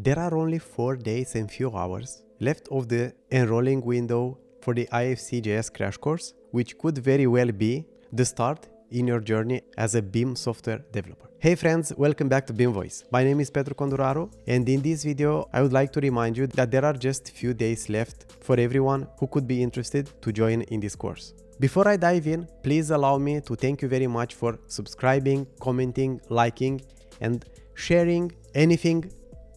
there are only 4 days and few hours left of the enrolling window for the IFC.js crash course, which could very well be the start in your journey as a BIM software developer. Hey friends, welcome back to BIM Voice. My name is Petru Conduraro and in this video I would like to remind you that there are just few days left for everyone who could be interested to join in this course. Before I dive in, please allow me to thank you very much for subscribing, commenting, liking and sharing anything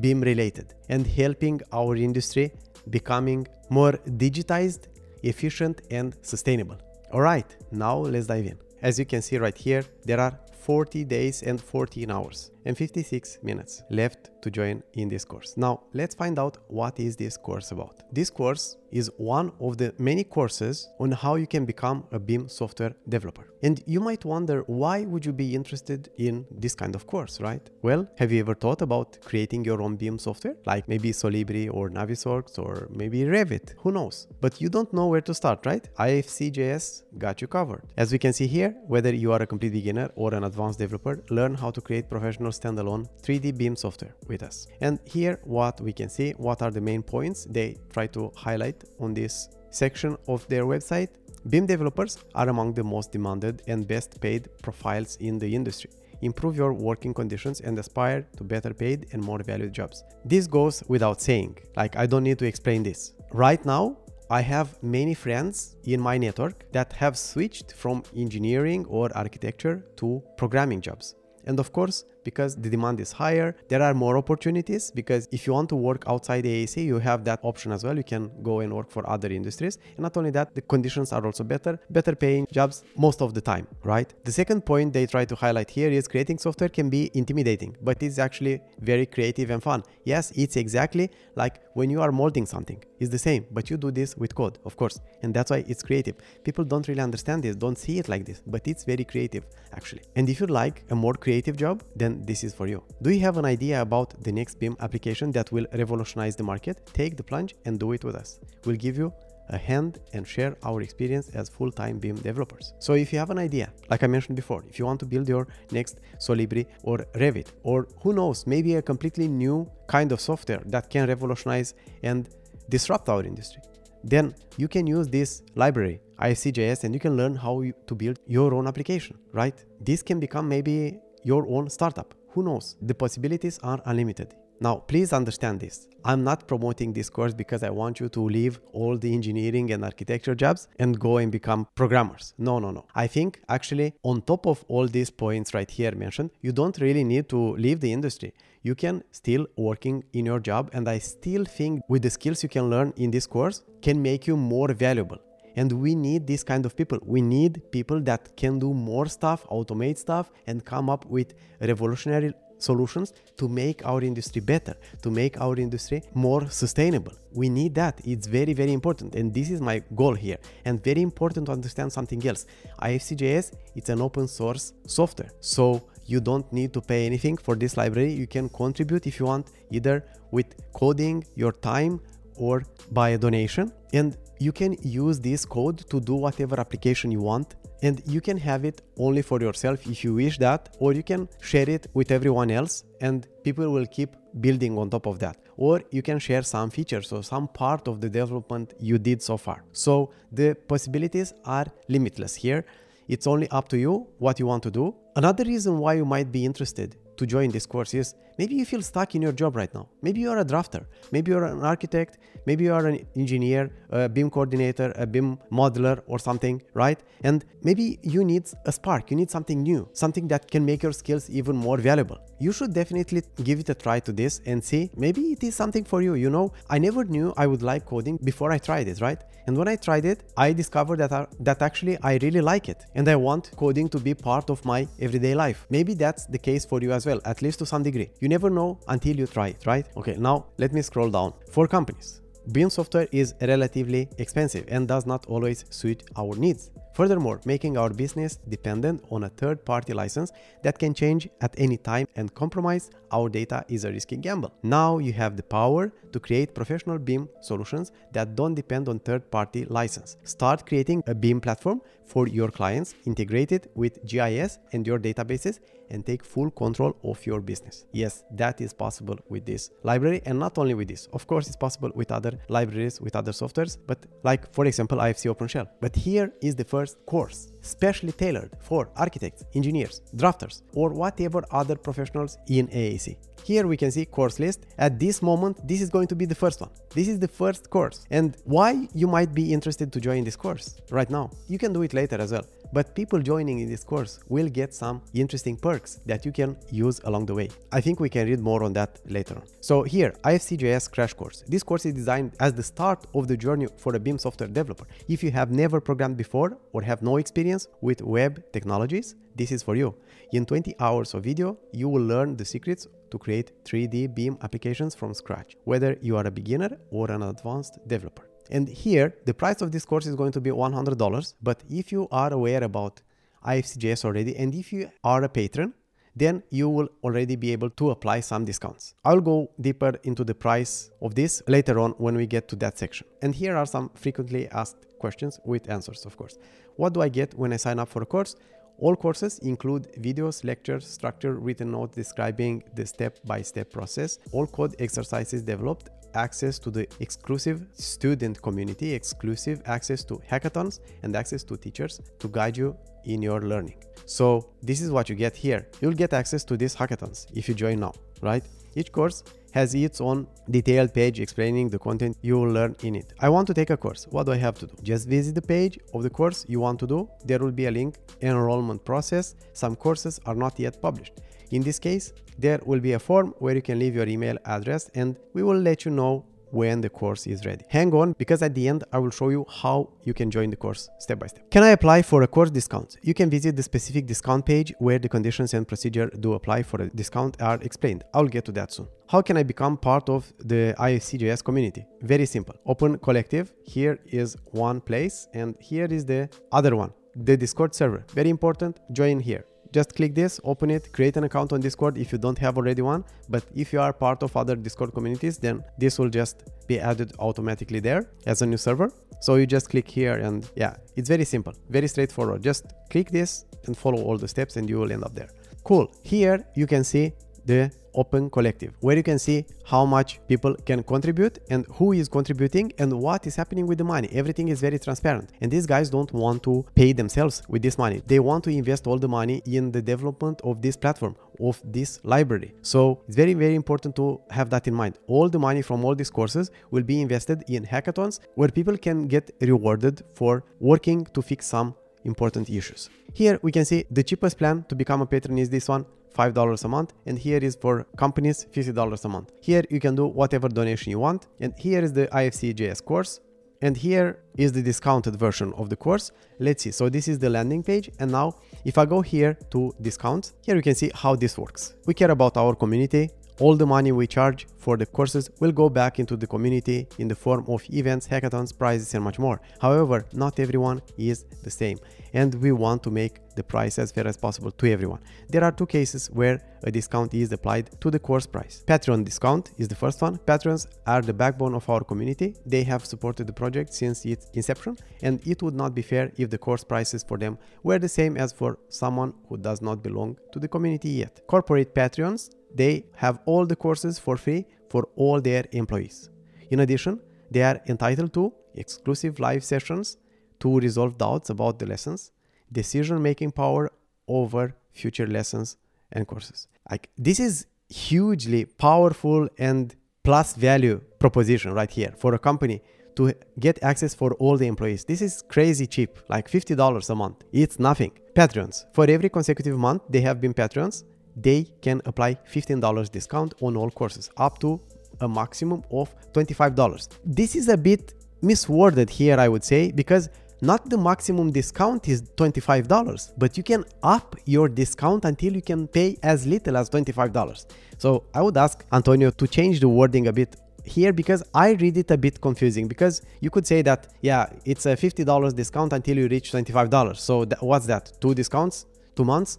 BIM related and helping our industry becoming more digitized, efficient and sustainable. Alright, now let's dive in. As you can see right here, there are 40 days and 14 hours and 56 minutes left to join in this course. Now, let's find out what is this course about. This course is one of the many courses on how you can become a BIM software developer. And you might wonder why would you be interested in this kind of course, right? Well, have you ever thought about creating your own BIM software? Like maybe Solibri or Navisworks or maybe Revit, who knows? But you don't know where to start, right? IFC.js got you covered. As we can see here, whether you are a complete beginner or an advanced developer, learn how to create professional standalone 3D BIM software with us. And here what we can see, what are the main points they try to highlight on this section of their website. BIM developers are among the most demanded and best paid profiles in the industry. Improve your working conditions and aspire to better paid and more valued jobs. This goes without saying, like I don't need to explain this. Right now, I have many friends in my network that have switched from engineering or architecture to programming jobs. And of course, because the demand is higher, there are more opportunities because if you want to work outside AEC, you have that option as well. You can go and work for other industries. And not only that, the conditions are also better, better paying jobs most of the time, right? The second point they try to highlight here is creating software can be intimidating, but it's actually very creative and fun. Yes, it's exactly like when you are molding something. It's the same, but you do this with code, of course. And that's why it's creative. People don't really understand this, don't see it like this, but it's very creative actually. And if you like a more creative job, then then this is for you. Do you have an idea about the next BIM application that will revolutionize the market? Take the plunge and do it with us. We'll give you a hand and share our experience as full-time BIM developers. So if you have an idea, like I mentioned before, if you want to build your next Solibri or Revit, or who knows, maybe a completely new kind of software that can revolutionize and disrupt our industry, then you can use this library, IFC.js, and you can learn how to build your own application, right? This can become maybe your own startup. Who knows? The possibilities are unlimited. Now, please understand this. I'm not promoting this course because I want you to leave all the engineering and architecture jobs and go and become programmers. No, no, no. I think actually, on top of all these points right here mentioned, you don't really need to leave the industry. You can still working in your job, and I still think with the skills you can learn in this course can make you more valuable. And we need this kind of people. We need people that can do more stuff, automate stuff, and come up with revolutionary solutions to make our industry better, to make our industry more sustainable. We need that. It's very, very important. And this is my goal here. And very important to understand something else. IFC.js, it's an open source software. So you don't need to pay anything for this library. You can contribute if you want, either with coding, your time, or by a donation. And you can use this code to do whatever application you want and you can have it only for yourself if you wish that or you can share it with everyone else and people will keep building on top of that. Or you can share some features or some part of the development you did so far. So the possibilities are limitless here. It's only up to you what you want to do. Another reason why you might be interested to join this course is maybe you feel stuck in your job right now. Maybe you're a drafter, maybe you're an architect, maybe you are an engineer, a BIM coordinator, a BIM modeler or something, right? And maybe you need a spark, you need something new, something that can make your skills even more valuable. You should definitely give it a try to this and see maybe it is something for you. You know, I never knew I would like coding before I tried it, right? And when I tried it, I discovered that, I, that actually I really like it and I want coding to be part of my everyday life. Maybe that's the case for you as well, at least to some degree. You never know until you try it, right? Okay, now let me scroll down. For companies, BIM software is relatively expensive and does not always suit our needs. Furthermore, making our business dependent on a third party license that can change at any time and compromise our data is a risky gamble. Now you have the power to create professional BIM solutions that don't depend on third party license. Start creating a BIM platform for your clients, integrate it with GIS and your databases, and take full control of your business. Yes, that is possible with this library, and not only with this. Of course, it's possible with other libraries, with other softwares, but like, for example, IFC OpenShell. But here is the first course, specially tailored for architects, engineers, drafters, or whatever other professionals in AEC. Here we can see course list. At this moment, this is going to be the first one. This is the first course. And why you might be interested to join this course right now. You can do it later as well. But people joining in this course will get some interesting perks that you can use along the way. I think we can read more on that later. So here, IFCJS crash course. This course is designed as the start of the journey for a BIM software developer. If you have never programmed before or have no experience with web technologies, this is for you. In 20 hours of video, you will learn the secrets to create 3D BIM applications from scratch, whether you are a beginner or an advanced developer. And here, the price of this course is going to be $100. But if you are aware about IFCJS already, and if you are a patron, then you will already be able to apply some discounts. I'll go deeper into the price of this later on when we get to that section. And here are some frequently asked questions with answers, of course. What do I get when I sign up for a course? All courses include videos, lectures, structure, written notes describing the step by step process, all code exercises developed, access to the exclusive student community, exclusive access to hackathons, and access to teachers to guide you in your learning. So, this is what you get here. You'll get access to these hackathons if you join now, right? Each course has its own detailed page explaining the content you will learn in it. I want to take a course. What do I have to do? Just visit the page of the course you want to do. There will be a link, enrollment process. Some courses are not yet published. In this case, there will be a form where you can leave your email address and we will let you know when the course is ready. Hang on because at the end I will show you how you can join the course step by step. Can I apply for a course discount? You can visit the specific discount page where the conditions and procedure do apply for a discount are explained. I'll get to that soon. How can I become part of the IFCJS community? Very simple. Open collective. Here is one place and here is the other one. The Discord server. Very important. Join here just click this, open it, create an account on Discord if you don't have already one. But if you are part of other Discord communities, then this will just be added automatically there as a new server. So you just click here and yeah, it's very simple, very straightforward. Just click this and follow all the steps and you will end up there. Cool. Here you can see the open collective where you can see how much people can contribute and who is contributing and what is happening with the money. Everything is very transparent. And these guys don't want to pay themselves with this money. They want to invest all the money in the development of this platform of this library. So it's very very important to have that in mind. All the money from all these courses will be invested in hackathons where people can get rewarded for working to fix some important issues. Here we can see the cheapest plan to become a patron is this one $5 a month and here is for companies $50 a month. Here you can do whatever donation you want and here is the IFC.js course and here is the discounted version of the course. Let's see. So this is the landing page. And now if I go here to discounts, here you can see how this works. We care about our community all the money we charge for the courses will go back into the community in the form of events, hackathons, prizes, and much more. However, not everyone is the same, and we want to make the price as fair as possible to everyone. There are two cases where a discount is applied to the course price. Patreon discount is the first one. Patrons are the backbone of our community. They have supported the project since its inception, and it would not be fair if the course prices for them were the same as for someone who does not belong to the community yet. Corporate Patreons they have all the courses for free for all their employees. In addition, they are entitled to exclusive live sessions to resolve doubts about the lessons, decision making power over future lessons and courses. Like this is hugely powerful and plus value proposition right here for a company to get access for all the employees. This is crazy cheap, like $50 a month. It's nothing. Patrons. For every consecutive month they have been patrons, they can apply $15 discount on all courses up to a maximum of $25. This is a bit misworded here, I would say, because not the maximum discount is $25, but you can up your discount until you can pay as little as $25. So I would ask Antonio to change the wording a bit here because I read it a bit confusing because you could say that, yeah, it's a $50 discount until you reach $25. So th- what's that? Two discounts? Two months?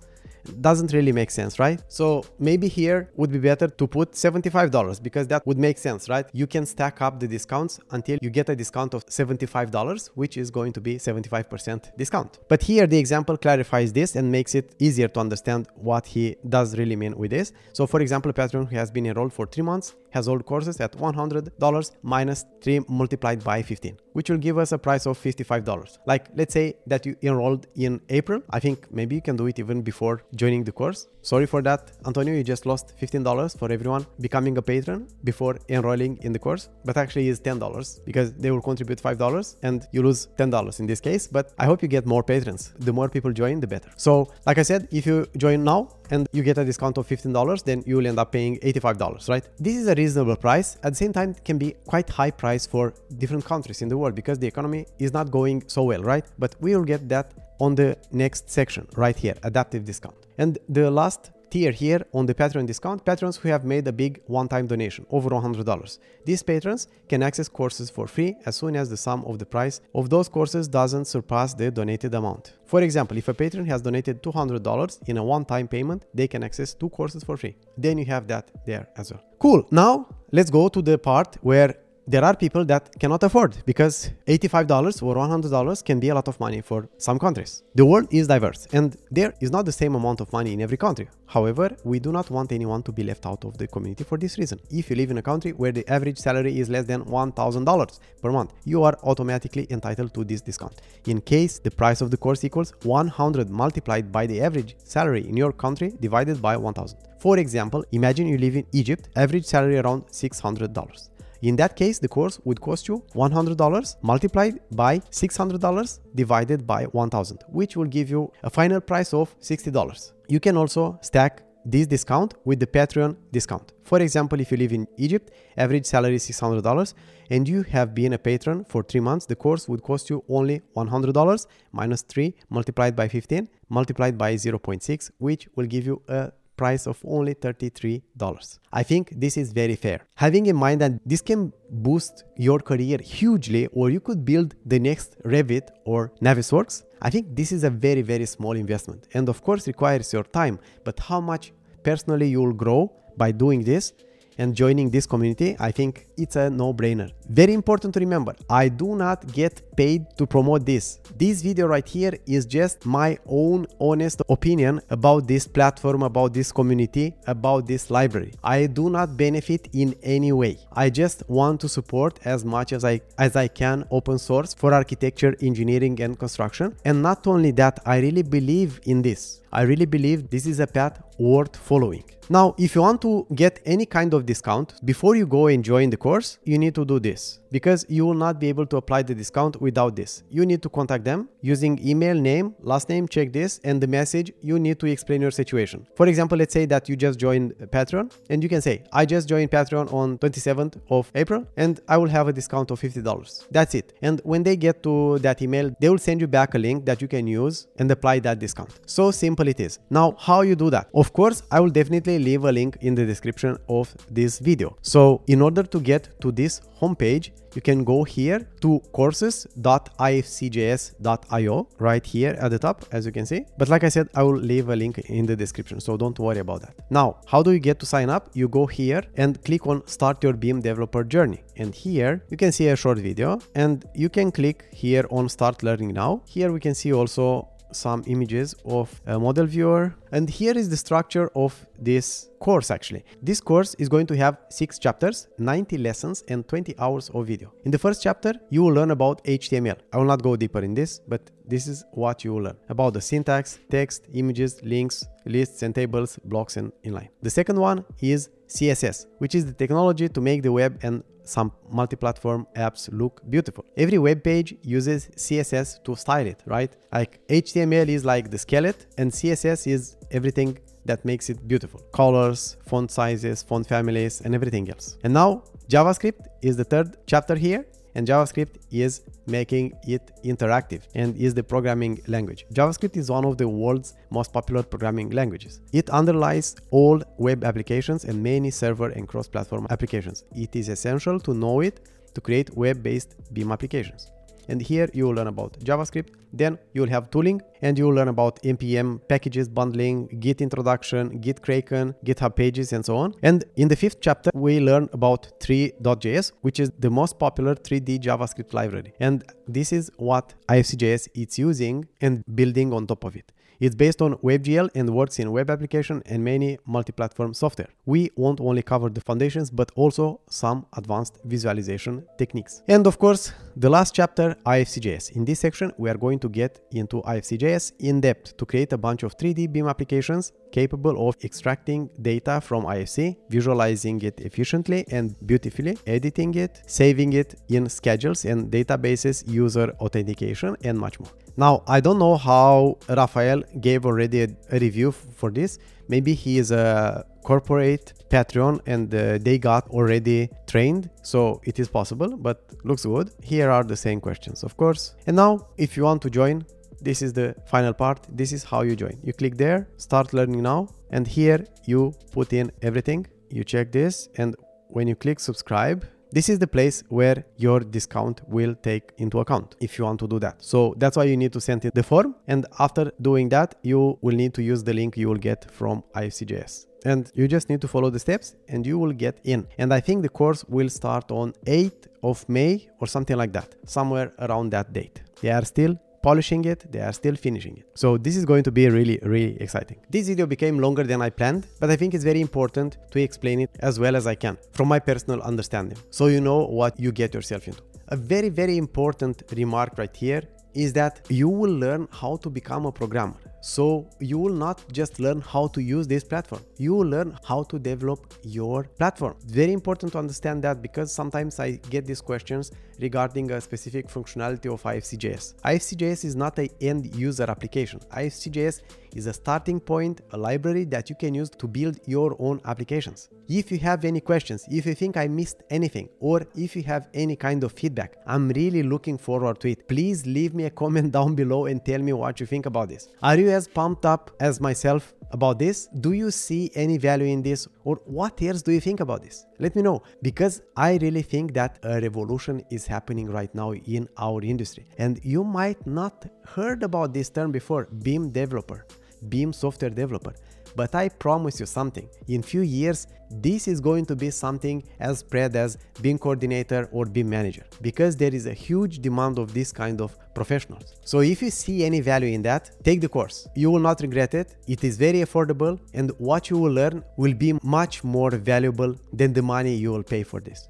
Doesn't really make sense, right? So maybe here would be better to put $75 because that would make sense, right? You can stack up the discounts until you get a discount of $75, which is going to be 75% discount. But here the example clarifies this and makes it easier to understand what he does really mean with this. So for example, a patron who has been enrolled for three months has all courses at $100 minus 3 multiplied by 15, which will give us a price of $55. Like let's say that you enrolled in April. I think maybe you can do it even before joining the course. Sorry for that, Antonio, you just lost $15 for everyone becoming a patron before enrolling in the course, but actually is $10 because they will contribute $5 and you lose $10 in this case. But I hope you get more patrons. The more people join, the better. So, like I said, if you join now and you get a discount of $15, then you will end up paying $85, right? This is a reasonable price. At the same time, it can be quite high price for different countries in the world because the economy is not going so well, right? But we will get that on the next section right here, adaptive discount. And the last tier here on the Patreon discount, patrons who have made a big one-time donation over $100. These patrons can access courses for free as soon as the sum of the price of those courses doesn't surpass the donated amount. For example, if a patron has donated $200 in a one-time payment, they can access two courses for free. Then you have that there as well. Cool. Now let's go to the part where there are people that cannot afford because $85 or $100 can be a lot of money for some countries. The world is diverse and there is not the same amount of money in every country. However, we do not want anyone to be left out of the community for this reason. If you live in a country where the average salary is less than $1,000 per month, you are automatically entitled to this discount. In case the price of the course equals 100 multiplied by the average salary in your country divided by 1000. For example, imagine you live in Egypt, average salary around $600. In that case, the course would cost you $100 multiplied by $600 divided by 1000, which will give you a final price of $60. You can also stack this discount with the Patreon discount. For example, if you live in Egypt, average salary is $600 and you have been a patron for 3 months, the course would cost you only $100 minus 3 multiplied by 15 multiplied by 0.6, which will give you a price of only $33. I think this is very fair. Having in mind that this can boost your career hugely or you could build the next Revit or Navisworks, I think this is a very very small investment and of course requires your time, but how much personally you will grow by doing this and joining this community, I think it's a no-brainer. Very important to remember, I do not get paid to promote this. This video right here is just my own honest opinion about this platform, about this community, about this library. I do not benefit in any way. I just want to support as much as I as I can open source for architecture, engineering and construction. And not only that, I really believe in this. I really believe this is a path worth following. Now, if you want to get any kind of discount before you go and join the course, you need to do this because you will not be able to apply the discount without this. You need to contact them using email, name, last name, check this, and the message you need to explain your situation. For example, let's say that you just joined Patreon and you can say, I just joined Patreon on 27th of April and I will have a discount of $50. That's it. And when they get to that email, they will send you back a link that you can use and apply that discount. So simple it is. Now, how you do that? Of course, I will definitely leave a link in the description of this video. So in order to get to this homepage, you can go here to courses.ifcjs.io right here at the top, as you can see. But like I said, I will leave a link in the description, so don't worry about that. Now, how do you get to sign up? You go here and click on start your BIM developer journey. And here you can see a short video and you can click here on start learning now. Here we can see also some images of a model viewer and here is the structure of this course actually. This course is going to have 6 chapters, 90 lessons and 20 hours of video. In the first chapter, you will learn about HTML. I will not go deeper in this, but this is what you will learn about the syntax, text, images, links, lists and tables, blocks and inline. The second one is CSS, which is the technology to make the web and some multi-platform apps look beautiful. Every web page uses CSS to style it, right? Like HTML is like the skeleton and CSS is everything that makes it beautiful. Colors, font sizes, font families and everything else. And now JavaScript is the third chapter here and JavaScript is making it interactive and is the programming language. JavaScript is one of the world's most popular programming languages. It underlies all web applications and many server and cross-platform applications. It is essential to know it to create web-based BIM applications and here you will learn about JavaScript. Then you will have tooling and you will learn about npm packages bundling, Git introduction, Git Kraken, GitHub pages, and so on. And in the fifth chapter, we learn about Three.js, which is the most popular 3D JavaScript library. And this is what IFC.js is using and building on top of it. It's based on WebGL and works in web application and many multi-platform software. We won't only cover the foundations, but also some advanced visualization techniques. And of course, the last chapter, IFC.js. In this section, we are going to get into IFC.js in depth to create a bunch of 3D BIM applications capable of extracting data from IFC, visualizing it efficiently and beautifully, editing it, saving it in schedules and databases, user authentication, and much more. Now, I don't know how Rafael gave already a, review for this. Maybe he is a corporate Patreon and uh, they got already trained, so it is possible, but looks good. Here are the same questions, of course. And now, if you want to join, this is the final part. This is how you join. You click there, start learning now, and here you put in everything. You check this, and when you click subscribe, this is the place where your discount will take into account if you want to do that. So that's why you need to send in the form. And after doing that, you will need to use the link you will get from IFC.js. And you just need to follow the steps and you will get in. And I think the course will start on 8th of May or something like that, somewhere around that date. They are still polishing it, they are still finishing it. So this is going to be really, really exciting. This video became longer than I planned, but I think it's very important to explain it as well as I can from my personal understanding, so you know what you get yourself into. A very, very important remark right here is that you will learn how to become a programmer. So you will not just learn how to use this platform, you will learn how to develop your platform. very important to understand that because sometimes I get these questions regarding a specific functionality of IFC.js. IFC.js is not an end user application. IFC.js is a starting point, a library that you can use to build your own applications. If you have any questions, if you think I missed anything, or if you have any kind of feedback, I'm really looking forward to it. Please leave me a comment down below and tell me what you think about this. Are you as pumped up as myself about this? Do you see any value in this? Or what else do you think about this? Let me know because I really think that a revolution is happening right now in our industry. And you might not heard about this term before, BIM developer, BIM software developer. But I promise you something, in few years, this is going to be something as spread as BIM coordinator or BIM manager because there is a huge demand of this kind of professionals. So if you see any value in that, take the course. You will not regret it. It is very affordable and what you will learn will be much more valuable than the money you will pay for this.